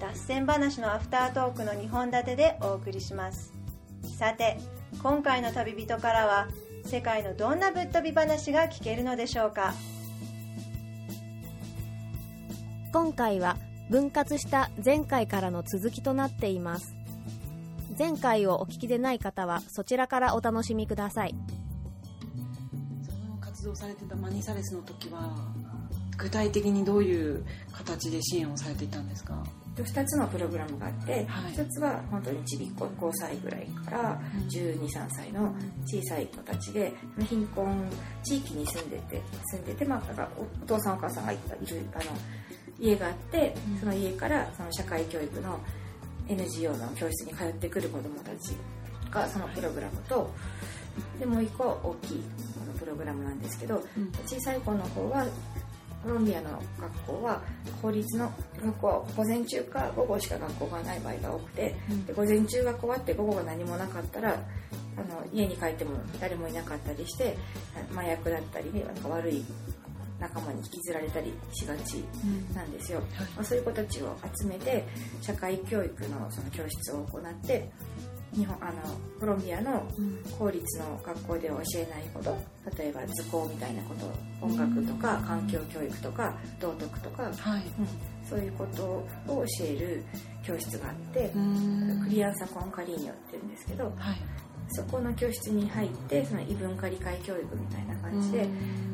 脱線話のアフタートークの2本立てでお送りします。さて今回の旅人からは世界のどんなぶっ飛び話が聞けるのでしょうか？今回は分割した前回からの続きとなっています。前回をお聞きでない方はそちらからお楽しみください。その活動されてたマニサレスの時は具体的にどういう形で支援をされていたんですか？2つのプログラムがあって、はい。1つは本当にちびっこ5歳ぐらいから123歳の小さい子たちで貧困地域に住んでて住んでて、まあ、おお父さんお母さんがいるあの家があってその家からその社会教育の NGO の教室に通ってくる子どもたちがそのプログラムとでもう一個は大きいプログラムなんですけど、小さい子の方はコロンビアの学校は公立の学校午前中か午後しか学校がない場合が多くて、で午前中が終わって午後が何もなかったらあの家に帰っても誰もいなかったりして麻薬だったりねなんか悪い仲間に引きずられたりしがちなんですよ、まあ、そういう子たちを集めて社会教育のその教室を行って日本あのコロンビアの公立の学校では教えないほど例えば図工みたいなこと音楽とか環境教育とか道徳とか、はい。うん、そういうことを教える教室があってうん。クリアンサコンカリーニョって言うんですけどはい。そこの教室に入ってその異文化理解教育みたいな感じで、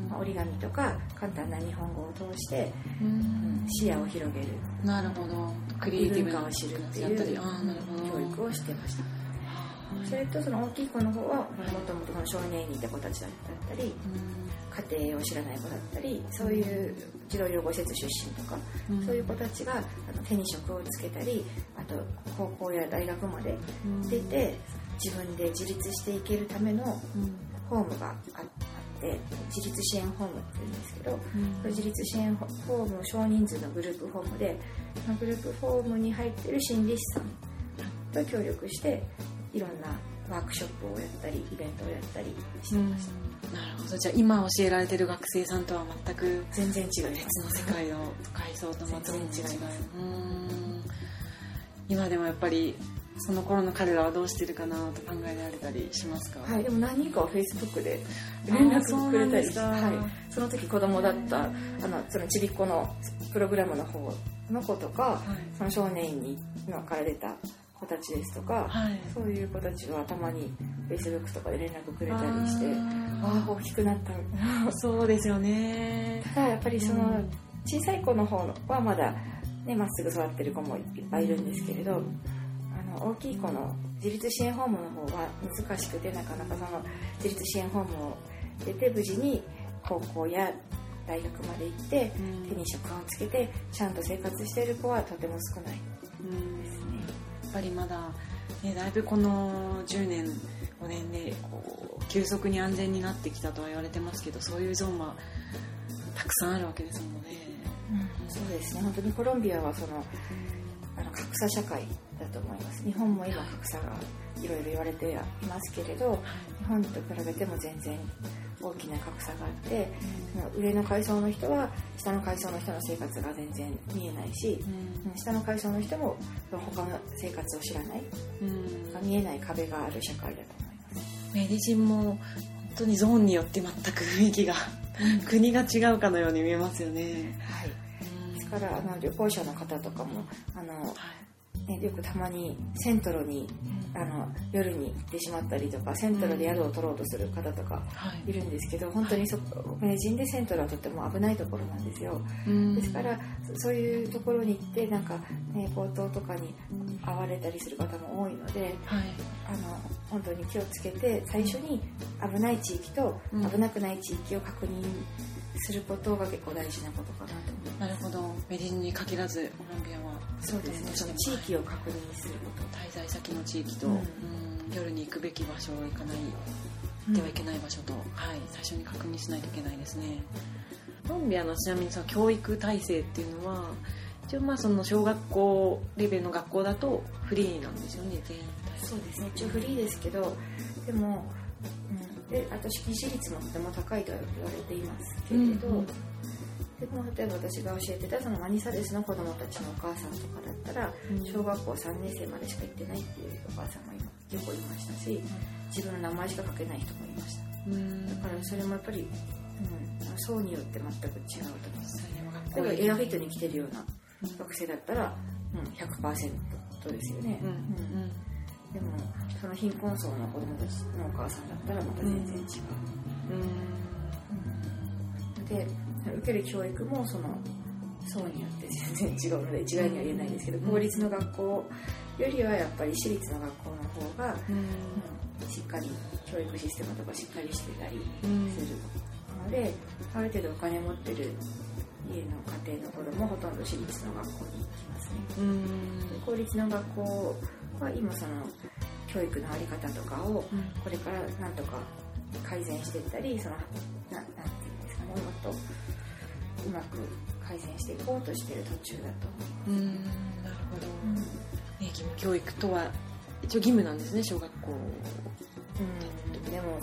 まあ折り紙とか簡単な日本語を通して、うん。視野を広げる。なるほど。クリエ異イティブな文化を知るっていう教育をしてましたそれとその大きい子の方はもともとその少年院にいた子たちだったり家庭を知らない子だったりそういう児童養護施設出身とか、うん。そういう子たちがあの手に職をつけたりあと高校や大学まで出て自分で自立していけるためのホームがああって自立支援ホームって言うんですけど、自立支援ホーム少人数のグループホームでそのグループホームに入ってる心理師さんと協力していろんなワークショップをやったりイベントをやったりしてました、なるほど。じゃあ今教えられてる学生さんとは全く全然違います別の世界の階層とまた全然違いますうん。今でもやっぱりその頃の彼らはどうしてるかなと考えられたりしますか？はい、でも何人かはフェイスブックで連絡くれたりしてはい、その時子供だったあのそのちびっこのプログラムの方の子とか、その少年院にのから出た子たちですとか、はい。そういう子たちはたまにフェイスブックとかで連絡くれたりしてあああ大きくなった。ー そうですよね。ただやっぱりそのうん。小さい子の方はまだねまっすぐ育ってる子もいっぱいいるんですけれどあの大きい子の自立支援ホームの方は難しくてなかなかその自立支援ホームを出て無事に高校や大学まで行ってうん。手に職をつけてちゃんと生活している子はとても少ないうんですぱりまだ、ね、だいぶこの10年5年でこう急速に安全になってきたとは言われてますけどそういうゾーンはたくさんあるわけですもんね。そうですね。本当にコロンビアはそのあの格差社会だと思います。日本も今格差がいろいろ言われていますけれど日本と比べても全然大きな格差があって、その上の階層の人は下の階層の人の生活が全然見えないし、下の階層の人も他の生活を知らない、うん。見えない壁がある社会だと思います。メディジンも本当にゾーンによって全く雰囲気が国が違うかのように見えますよね。はい、ですからあの旅行者の方とかもあの、はいね、よくたまにセントロにあの夜に行ってしまったりとかセントロで宿を取ろうとする方とかはい。いるんですけど本当にそこ名人でセントロはとっても危ないところなんですよ。うん。ですからそそういうところに行ってなんか、ね、強盗とかに遭われたりする方も多いのではい。あの本当に気をつけて最初に危ない地域とうん。危なくない地域を確認することが結構大事なことかなと思います。なるほど。メディンに限らずコロンビアはそうですね。その地域を確認すること。滞在先の地域と、うん。うん夜に行くべき場所行かないではいけない場所と、はい、最初に確認しないといけないですね。コロンビアのちなみにその教育体制っていうのは一応まあその小学校レベルの学校だとフリーなんですよね全員。そうですね。一応フリーですけどでも、うん、であと識字率もとても高いとは言われていますけれど、うんうん。でも例えば私が教えてたそのマニサレスの子供たちのお母さんとかだったら、うん。小学校3年生までしか行ってないっていうお母さんも今結構いましたし自分の名前しか書けない人もいました。うん。だからそれもやっぱり、うん、層によって全く違うと思います例えばエアフィットに来てるような学生だったら、うん、100%ですよね、うんうんでもその貧困層の子供たちのお母さんだったらまた全然違う、で受ける教育もその層によって全然違うので一概には言えないんですけど、公立の学校よりはやっぱり私立の学校の方が、うん。うんしっかり教育システムとかしっかりしてたりうん。するので、ある程度お金持ってる家の家庭の子供ほとんど私立の学校に行きますね。うん。で公立の学校は今その教育の在り方とかをこれからなんとか改善していったりそのななんていうんですかねもっとうまく改善していこうとしている途中だと思いうんなるほど、ね、義務教育とは一応義務なんですね小学校。うん。でも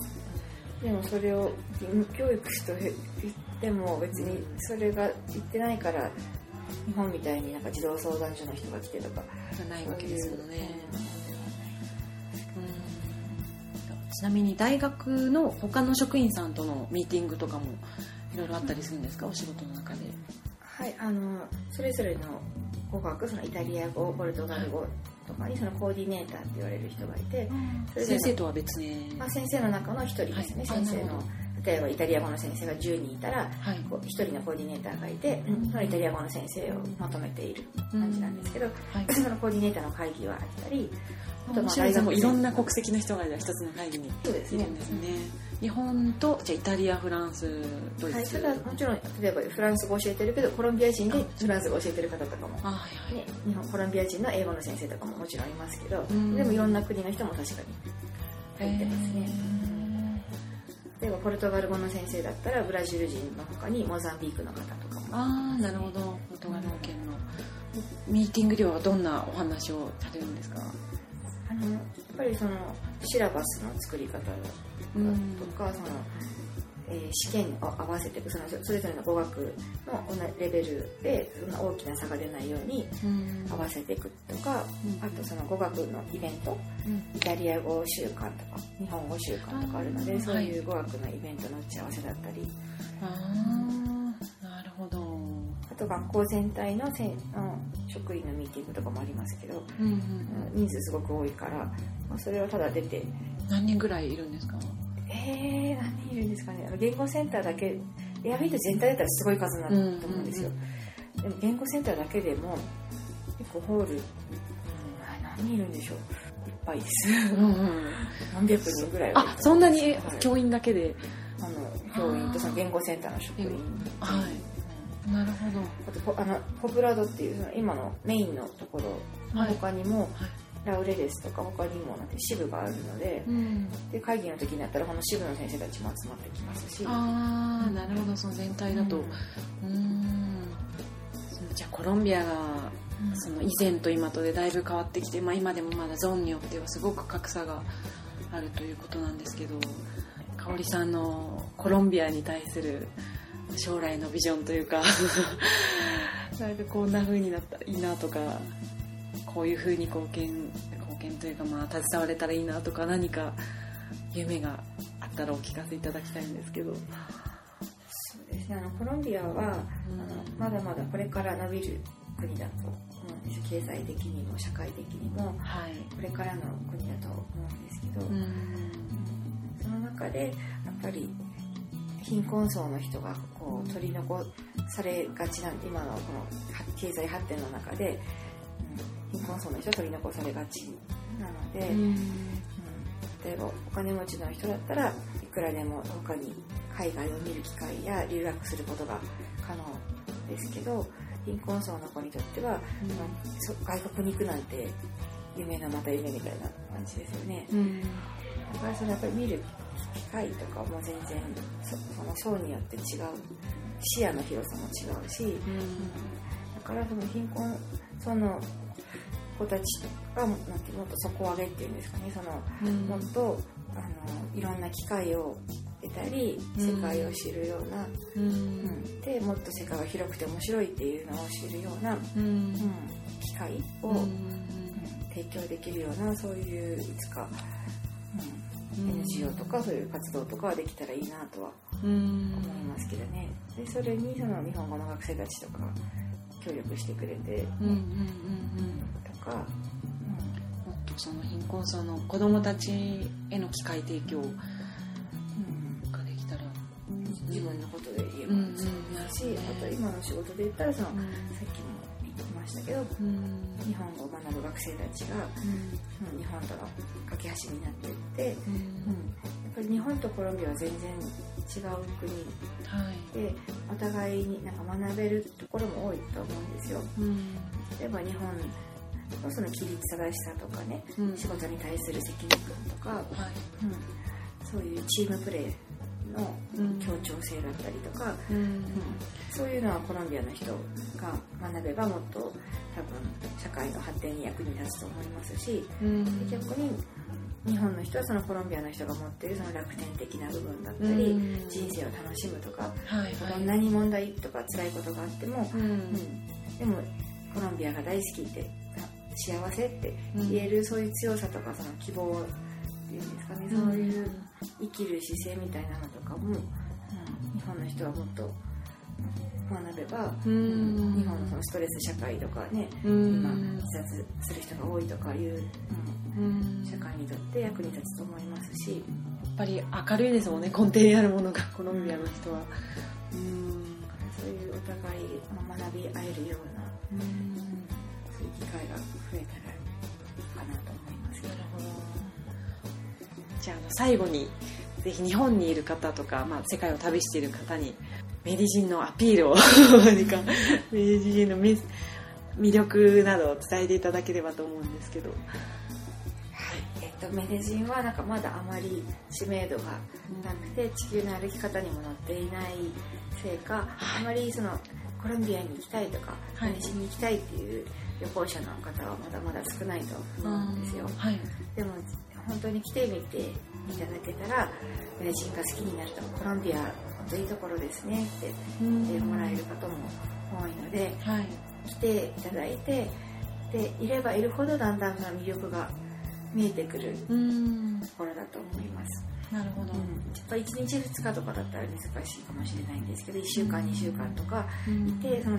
でもそれを義務教育と言っても別にそれが言ってないから日本みたいになんか児童相談所の人が来てとかじゃないわけですよね。うんうんちなみに大学の他の職員さんとのミーティングとかもいろいろあったりするんですか？お仕事の中で。はい、あのそれぞれの語学そのイタリア語ポルトガル語とかにそのコーディネーターって言われる人がいてそれぞれの先生とは別にまあ、先生の中の一人ですね、はい。先生の例えばイタリア語の先生が10人いたらはい。こう一人のコーディネーターがいて、そのイタリア語の先生をまとめている感じなんですけど、はい。そのコーディネーターの会議はあったり面白いもういろんな国籍の人がじゃあ一つの会議にいるんですね。日本とじゃあイタリアフランスドイはい、ツ、ただもちろん例えばフランス語教えてるけどコロンビア人でフランス語教えてる方とかも、あはいはい。ね、日本コロンビア人の英語の先生とかももちろんいますけど、ん。でもいろんな国の人も確かに入ってますね、例えばポルトガル語の先生だったらブラジル人の他にモザンビークの方とかも。ああなるほど。ポルトガル圏の。ミーティングではどんなお話をされるんですか？あのやっぱりそのシラバスの作り方とか,、うん。そのえー試験を合わせてそのそれぞれの語学の同じレベルでそんな大きな差が出ないようにうん。合わせていくとか、うん。あとその語学のイベント。イタリア語週間とか日本語週間とかあるのでそういう語学のイベントの打ち合わせだったり、ああなるほどあと学校全体のせんの職員のミーティングとかもありますけど、うんうん人数すごく多いから、まあ、それはただ出て。何人ぐらいいるんですか？えー、何人いるんですかね。あの言語センターだけエアビート全体だったらすごい数になると思うんですよ、でも言語センターだけでも結構ホール、うん、あ何人いるんでしょう。いっぱいです。うんうん何百人ぐらいあそんなにはい。教員だけで。あの教員とその言語センターの職員。はいなるほど。あとポあのポプラドっていうその今のメインのところのはい。他にも、はい。ラウレレスとか他にもなんて支部があるのでうん。で会議の時になったらこの支部の先生たちも集まってきますし。ああなるほど。その全体だと。うん。そのじゃあコロンビアがその以前と今とでだいぶ変わってきて、まあ、今でもまだゾーンによってはすごく格差があるということなんですけど香織さんのコロンビアに対する将来のビジョンというか。なんかこんな風になったらいいなとかこういう風に貢献貢献というかまあ携われたらいいなとか何か夢があったらお聞かせいただきたいんですけど。そうですね。あのコロンビアは、うん。あのまだまだこれから伸びる国だと思うんです。経済的にも社会的にもはい。これからの国だと思うんですけど、うん。その中でやっぱり貧困層の人がこう取り残されがちな今のこのは経済発展の中で、うん貧困層の人は取り残されがちなので、うん。例えばお金持ちの人だったらいくらでも他に海外を見る機会や留学することが可能ですけど貧困層の子にとっては、まあそ外国に行くなんて夢のまた夢みたいな感じですよね。うん。だからそのやっぱり見る機会とかも全然そその層によって違う。視野の広さも違うし、だからその貧困層の子たちがもっと底上げっていうんですかね。その、うん。もっとあのいろんな機会を得たり世界を知るような、うん。うん。でもっと世界が広くて面白いっていうのを知るような、うん。うん機会を、うん。うん提供できるようなそういういつか、うん、NGO とかそういう活動とかはできたらいいなとはうん思いますけどね。でそれにその日本語の学生たちとかが協力してくれてうんうんうんうんとか、もっとその貧困層の子どもたちへの機会提供うんができたら。自分のことで言えばうんうん。そうですし、あと今の仕事で言ったらその、さっきも言ってましたけどうん。日本語を学ぶ学生たちが、うん。日本との架け橋になっていって、うん。うん、やっぱり日本とコロンビアは全然違う国はい。でお互いになんか学べるところも多いと思うんですよ。うん。例えば日本のその規律正しさとかね、うん。仕事に対する責任感とか、はい。うん。そういうチームプレーのうん。協調性だったりとか、うん。うん。そういうのはコロンビアの人が学べばもっと多分社会の発展に役に立つと思いますしうん。で逆に日本の人はそのコロンビアの人が持っているその楽天的な部分だったり、うん。人生を楽しむとかはいどんなに問題とか辛いことがあっても、うん。うん。でもコロンビアが大好きってあ幸せって言える、そういう強さとかその希望っていうんですかね、そういう生きる姿勢みたいなのとかも、うん日本の人はもっと学べば、うん。日本のそのストレス社会とかね、うん。今自殺する人が多いとかいう、社会にとって役に立つと思いますし、やっぱり明るいですもんね。根底にあるものがコロンビアの人は。うん。そういうお互いまあ学び合えるようなそういう機会が増えたらじゃああの最後にぜひ日本にいる方とか、まあ、世界を旅している方にメディジンのアピールを 何かメディジンの魅魅力などを伝えていただければと思うんですけど。えっと、メデジンはなんかまだあまり知名度がなくて地球の歩き方にも載っていないせいか、あまりそのコロンビアに行きたいとか、はい。メデジンに行きたいっていう旅行者の方はまだまだ少ないと思うんですよ。はい。でも本当に来てみていただけたらメデジンが好きになるとコロンビア本当いいところですねって言ってもらえる方も多いのではい。来ていただいてでいればいるほどだんだん魅力が見えてくるうん。ところだと思います。なるほど、うん、やっぱ1日2日とかだったら難しいかもしれないんですけど1週間2週間とかいてその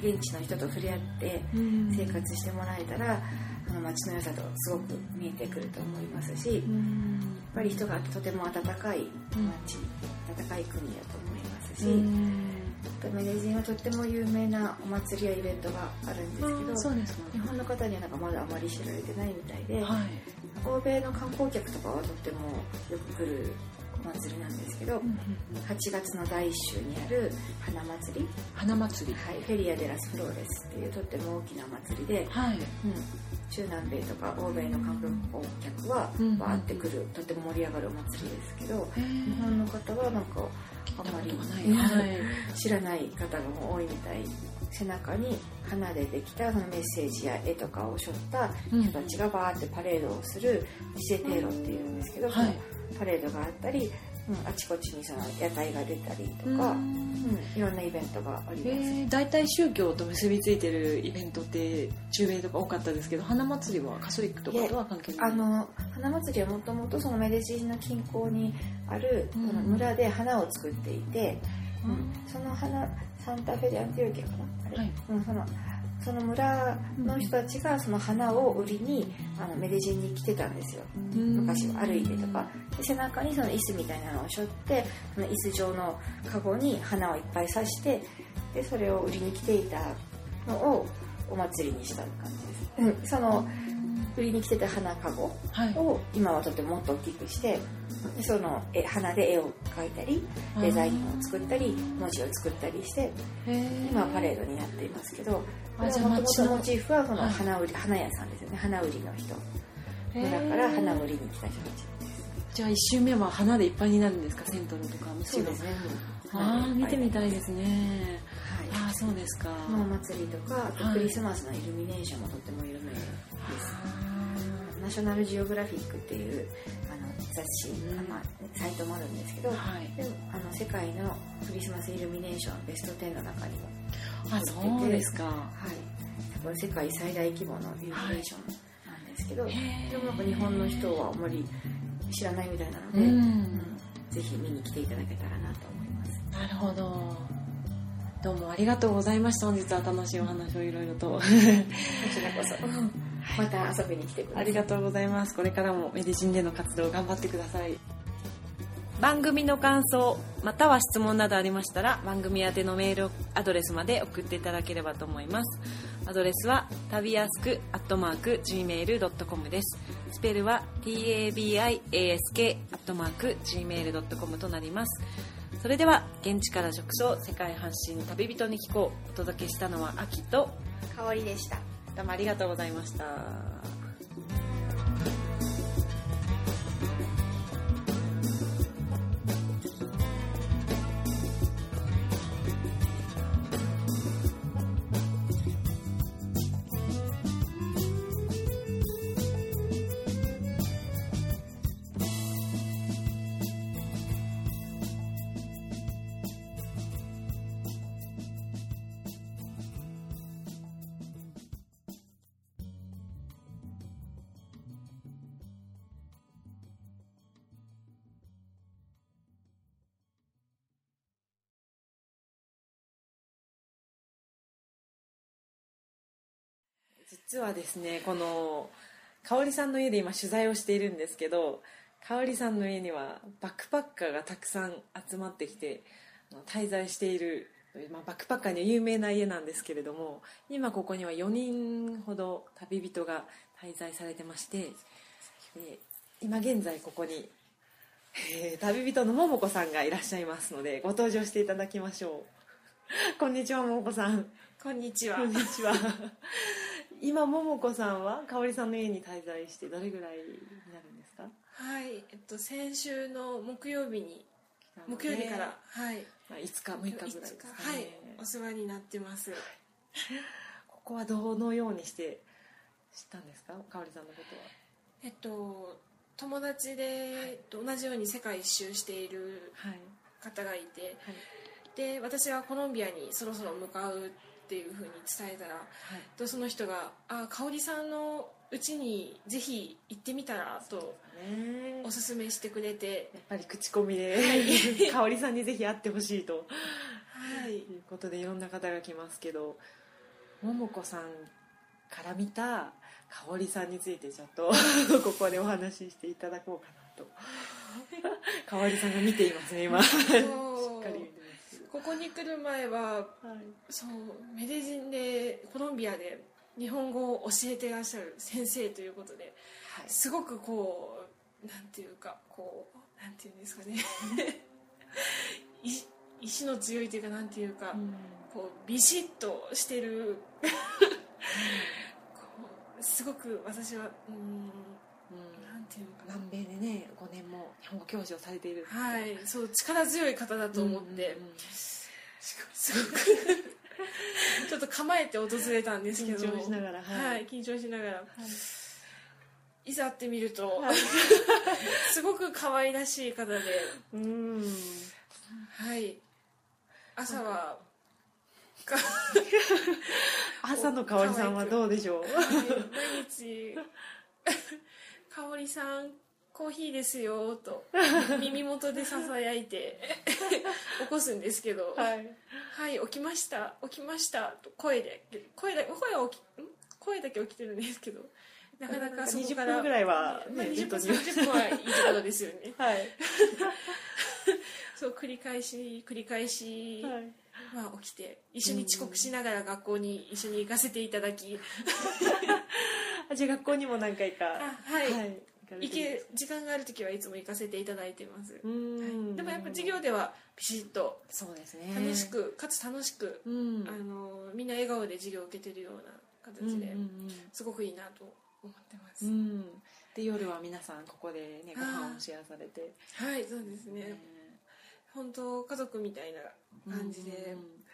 現地の人と触れ合ってうん。生活してもらえたらその街の良さとすごく見えてくると思いますしやっうんぱり人がとても温かい街温かい国だと思いますしメデジンはとっても有名なお祭りやイベントがあるんですけどそうです日本の方にはなんかまだあまり知られてないみたいで、はい。欧米の観光客とかはとってもよく来るお祭りなんですけど、8月の第1週にある花祭り、花祭り。はい、フェリア・デラス・フローレスっていうとっても大きなお祭りで、はい。うん、中南米とか欧米の観光客はうんバーって来るとっても盛り上がるお祭りですけど、日日本の方はなんかあんまりはい。知らない方が多いみたい背中に花でできたそのメッセージや絵とかを背負った人たちがバーってパレードをするジセテーロっていうんですけど、はい。パレードがあったり、うん、あちこちにその屋台が出たりとか、ううんんいろんなイベントがあります。えー、大体宗教と結びついてるイベントって中米とか多かったですけど花祭りはカソリックとかとは関係ない？あの花祭りはもともとそのメデジンの近郊にある、うん。その村で花を作っていて、うんその花サンタフェ・デ・アンティオケかな？はい。うん、そのその村の人たちがその花を売りにあのメデジンに来てたんですよ。昔は歩いてとか。で背中にその椅子みたいなのを背負ってその椅子状のカゴに花をいっぱい刺してでそれを売りに来ていたのをお祭りにした感じです、うん、その売りに来てた花か今はとてももっと大きくしてでその絵花で絵を描いたりデザインを作ったり文字を作ったりして今はパレードになっていますけどのとモチーフはそのはい。花売り花屋さんですよね。花売りの人。だから花売りに来た人たちじゃあ一周目は花でいっぱいになるんですか？セントルとかですね。ああ見てみいたいですね。はい。ああそうですか。のお祭りとかあクリスマスのイルミネーションもとっても有名ですナショナルジオグラフィックっていうあの雑誌、うん。あまあ、サイトもあるんですけど、はい。であの世界のクリスマスイルミネーションベスト10の中にもあそうですか。はい。多分世界最大規模のイルミネーションなんですけど、へー。でもなんか日本の人はあまり知らないみたいなので、ううんん。ぜひ見に来ていただけたらなと思います。なるほど。どうもありがとうございました本日は楽しいお話をいろいろと。こちらこそ また遊びに来てください。ありがとうございます。これからもメディジンでの活動頑張ってください。番組の感想または質問などありましたら番組宛てのメールアドレスまで送っていただければと思います。アドレスは旅やすくアットマーク Gmail.com です。スペルは tabiask アットマーク Gmail.com となります。それでは現地から直送世界発信旅人に聞こう。お届けしたのは秋と香りでしたどうもありがとうございました。実はですねこの香織さんの家で今取材をしているんですけど香織さんの家にはバックパッカーがたくさん集まってきて滞在している、まあ、バックパッカーには有名な家なんですけれども今ここには4人ほど旅人が滞在されてましてで今現在ここに、えー旅人の桃子さんがいらっしゃいますのでご登場していただきましょう。こんにちは桃子さん。こんにちは。こんにちは。今桃子さんは香織さんの家に滞在してどれぐらいになるんですか？はい、えっと先週の木曜日に木曜日から、はいまあ5日6日ぐらいですかね。はいお世話になってます ここはどのようにして知ったんですか？香織さんのことは。えっと友達で、えっと同じように世界一周しているはい方がいてはいで私はコロンビアにそろそろ向かうっていうふうに伝えたらはい。とその人が「あ香織さんのうちにぜひ行ってみたら」とね。おすすめしてくれてやっぱり口コミで、香織さんにぜひ会ってほしいと。はい。いうことでいろんな方が来ますけど桃子さんから見た香織さんについてちょっと ここでお話ししていただこうかなと。香織さんが見ていますね今。しっかりここに来る前ははい。そうメデジンでコロンビアで日本語を教えてらっしゃる先生ということではい。すごくこうなんていうかこうなんていうんですかね。い 意志の強いというかなんていうか、こうビシッとしてる。すごく私はうんなんていうのかな。南米でね5年も日本語教師をされている。はい。そう力強い方だと思って、うんうんうん。すごく。ちょっと構えて訪れたんですけど緊張しながらはい、はい緊張しながら、い、ざ会ってみると、すごく可愛らしい方で、うん。はい、朝は、か。朝の香織さんはどうでしょう？はい毎日「香織さんコーヒーですよ」と 耳元でささやいて 起こすんですけど「はいはい、起きました起きました」と声で声だ声は起きん？声だけ起きてるんですけどなかなかそこから20分ぐらいはまあ、ね20分ずっと30分はいいところですよね。はい。そう繰り返し繰り返し、はい。まあ、起きて一緒に遅刻しながら学校に一緒に行かせていただきあじゃあ学校にも何回か。あはい、はい。行け時間がある時はいつも行かせていただいてます、うーんでもやっぱ授業ではピシッとそうですね。楽しく、かつ楽しく、うん。あのみんな笑顔で授業を受けてるような形で、うんうんすごくいいなと思ってます、うん。うんで夜は皆さんここでねご飯をシェアされて。はいそうですね、ね。本当家族みたいな感じでうん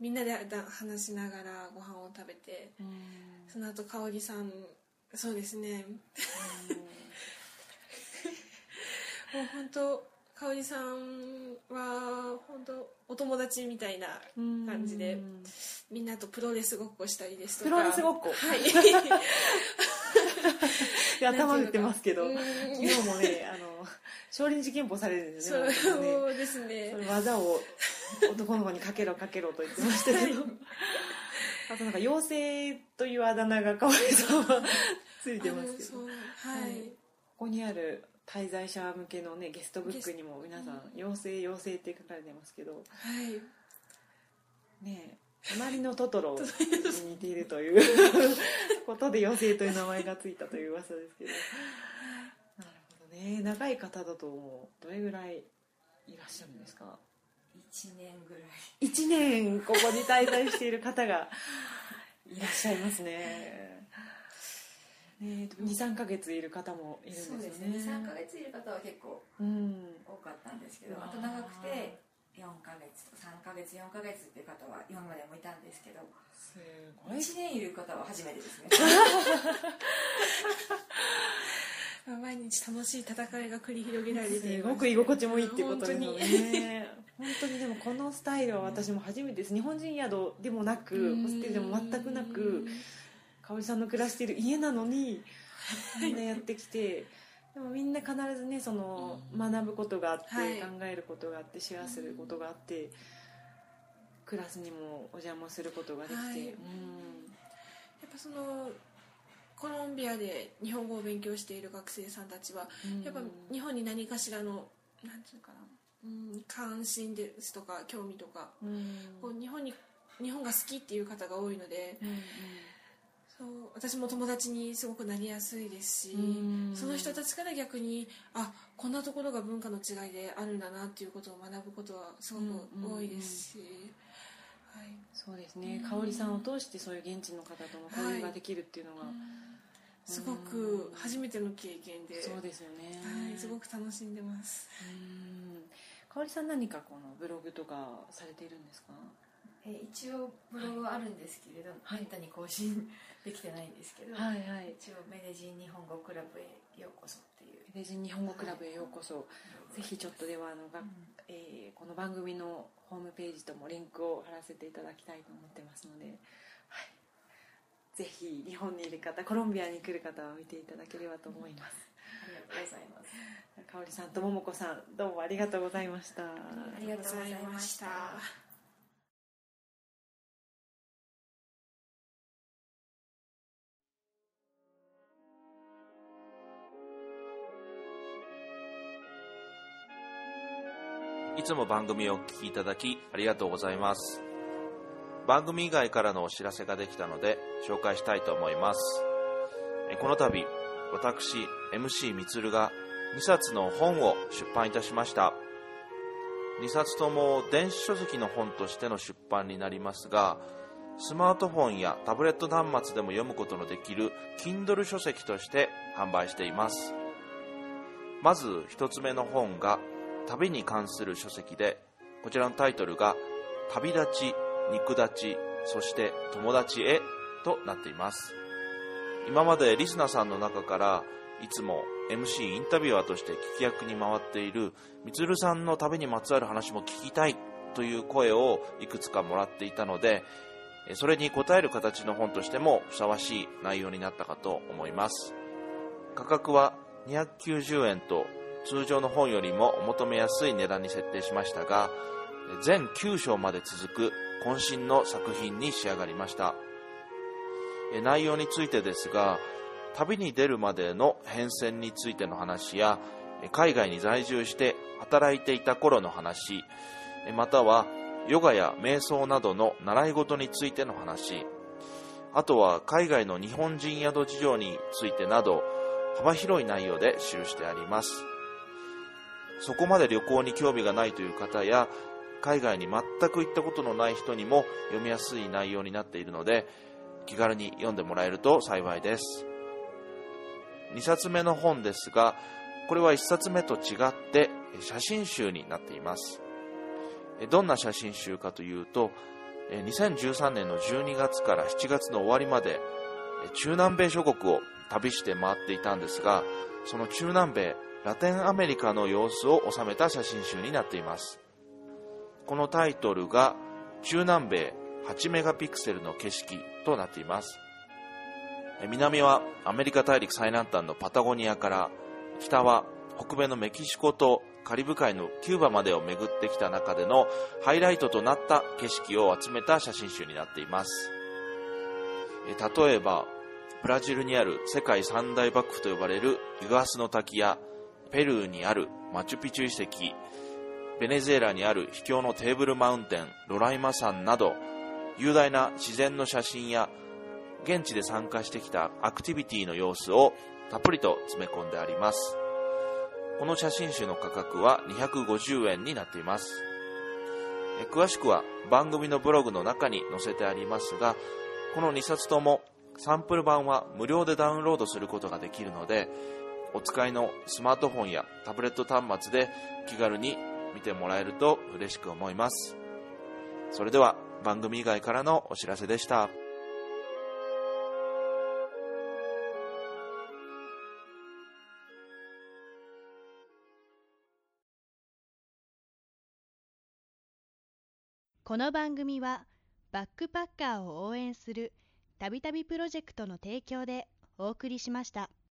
みんなでだ話しながらご飯を食べてうん。うんその後香織さんそうですね。もう本当香織さんは本当お友達みたいなうん感じでうん。みんなとプロレスごっこしたりですとか。プロレスごっこ？はい。で頭打ってますけど。うん。昨日もねあの少林寺拳法されるんですね本当ね。うですね。技を男の子にかけろかけろと言ってましたけど。あとなんか妖精というあだ名がかわいさはついてますけど。はい、はい。ここにある滞在者向けのねゲストブックにも皆さん「妖精妖精」って書かれてますけど。はい。ねえ隣のトトロ に似ているという。ことで妖精という名前がついたという噂ですけど。なるほどね。長い方だともうどれぐらいいらっしゃるんですか？1年ぐらい。1年ここに滞在している方がいらっしゃいますね。ね23ヶ月いる方もいるんですよね。そうですね。23ヶ月いる方は結構うん。多かったんですけどうわー。あと長くて4ヶ月3ヶ月4ヶ月っていう方は今までもいたんですけどすごい。1年いる方は初めてですね。ま あ毎日楽しい戦いが繰り広げられてす。すごく居心地もいいってことですね。本当に。でもこのスタイルは私も初めてです。日本人宿でもなくホステルでも全くなく香織さんの暮らしている家なのにみんなやってきてでもみんな必ずねその学ぶことがあって、はい。考えることがあってシェアすることがあってクラスにもお邪魔することができて、はい。うん。やっぱそのコロンビアで日本語を勉強している学生さんたちは、うん。やっぱ日本に何かしらのなんていうかな、うん、関心ですとか興味とか、うん。こう日本に日本が好きっていう方が多いので、うんそう私も友達にすごくなりやすいですし、うん。その人たちから逆にあこんなところが文化の違いであるんだなっていうことを学ぶことはすごく多いですし、はい、そうですね。香織さんを通してそういう現地の方との交流ができるっていうのが、すごく初めての経験で、そうですよね、はい、すごく楽しんでます。うん。香織さん何かこのブログとかされているんですか？え一応ブログはあるんですけれど、はい。めったに更新できてないんですけど、はいはい。一応メデジン日本語クラブへようこそっていう。ペレジン日本語クラブへようこそ。ぜひちょっとではあのが、えーこの番組のホームページともリンクを貼らせていただきたいと思ってますので、はい、ぜひ日本にいる方コロンビアに来る方は見ていただければと思います、ありがとうございます、香織さんと桃子さんどうもありがとうございました。ありがとうございましたつも番組をお聞きいただきありがとうございます。番組以外からのお知らせができたので紹介したいと思います。この度、私、MC みつるが2冊の本を出版いたしました。2冊とも電子書籍の本としての出版になりますが、スマートフォンやタブレット端末でも読むことのできる Kindle 書籍として販売しています。まず1つ目の本が旅に関する書籍でこちらのタイトルが「旅立ち肉立ちそして友達へ」となっています。今までリスナーさんの中からいつも MC インタビュアーとして聞き役に回っているみつるさんの旅にまつわる話も聞きたいという声をいくつかもらっていたのでそれに応える形の本としてもふさわしい内容になったかと思います。価格は290円と通常の本よりもお求めやすい値段に設定しましたが全9章まで続く渾身の作品に仕上がりました。内容についてですが旅に出るまでの変遷についての話や海外に在住して働いていた頃の話またはヨガや瞑想などの習い事についての話あとは海外の日本人宿事情についてなど幅広い内容で記してあります。そこまで旅行に興味がないという方や海外に全く行ったことのない人にも読みやすい内容になっているので気軽に読んでもらえると幸いです。2冊目の本ですがこれは1冊目と違って写真集になっています。どんな写真集かというと2013年の12月から7月の終わりまで中南米諸国を旅して回っていたんですがその中南米ラテンアメリカの様子を収めた写真集になっています。このタイトルが中南米8メガピクセルの景色となっています。南はアメリカ大陸最南端のパタゴニアから北は北米のメキシコとカリブ海のキューバまでを巡ってきた中でのハイライトとなった景色を集めた写真集になっています。例えばブラジルにある世界三大瀑布と呼ばれるユガスの滝やペルーにあるマチュピチュ遺跡ベネズエラにある秘境のテーブルマウンテンロライマ山など雄大な自然の写真や現地で参加してきたアクティビティの様子をたっぷりと詰め込んであります。この写真集の価格は250円になっています。詳しくは番組のブログの中に載せてありますがこの2冊ともサンプル版は無料でダウンロードすることができるのでお使いのスマートフォンやタブレット端末で気軽に見てもらえると嬉しく思いますそれでは番組以外からのお知らせでしたこの番組はバックパッカーを応援するたびたびプロジェクトの提供でお送りしました。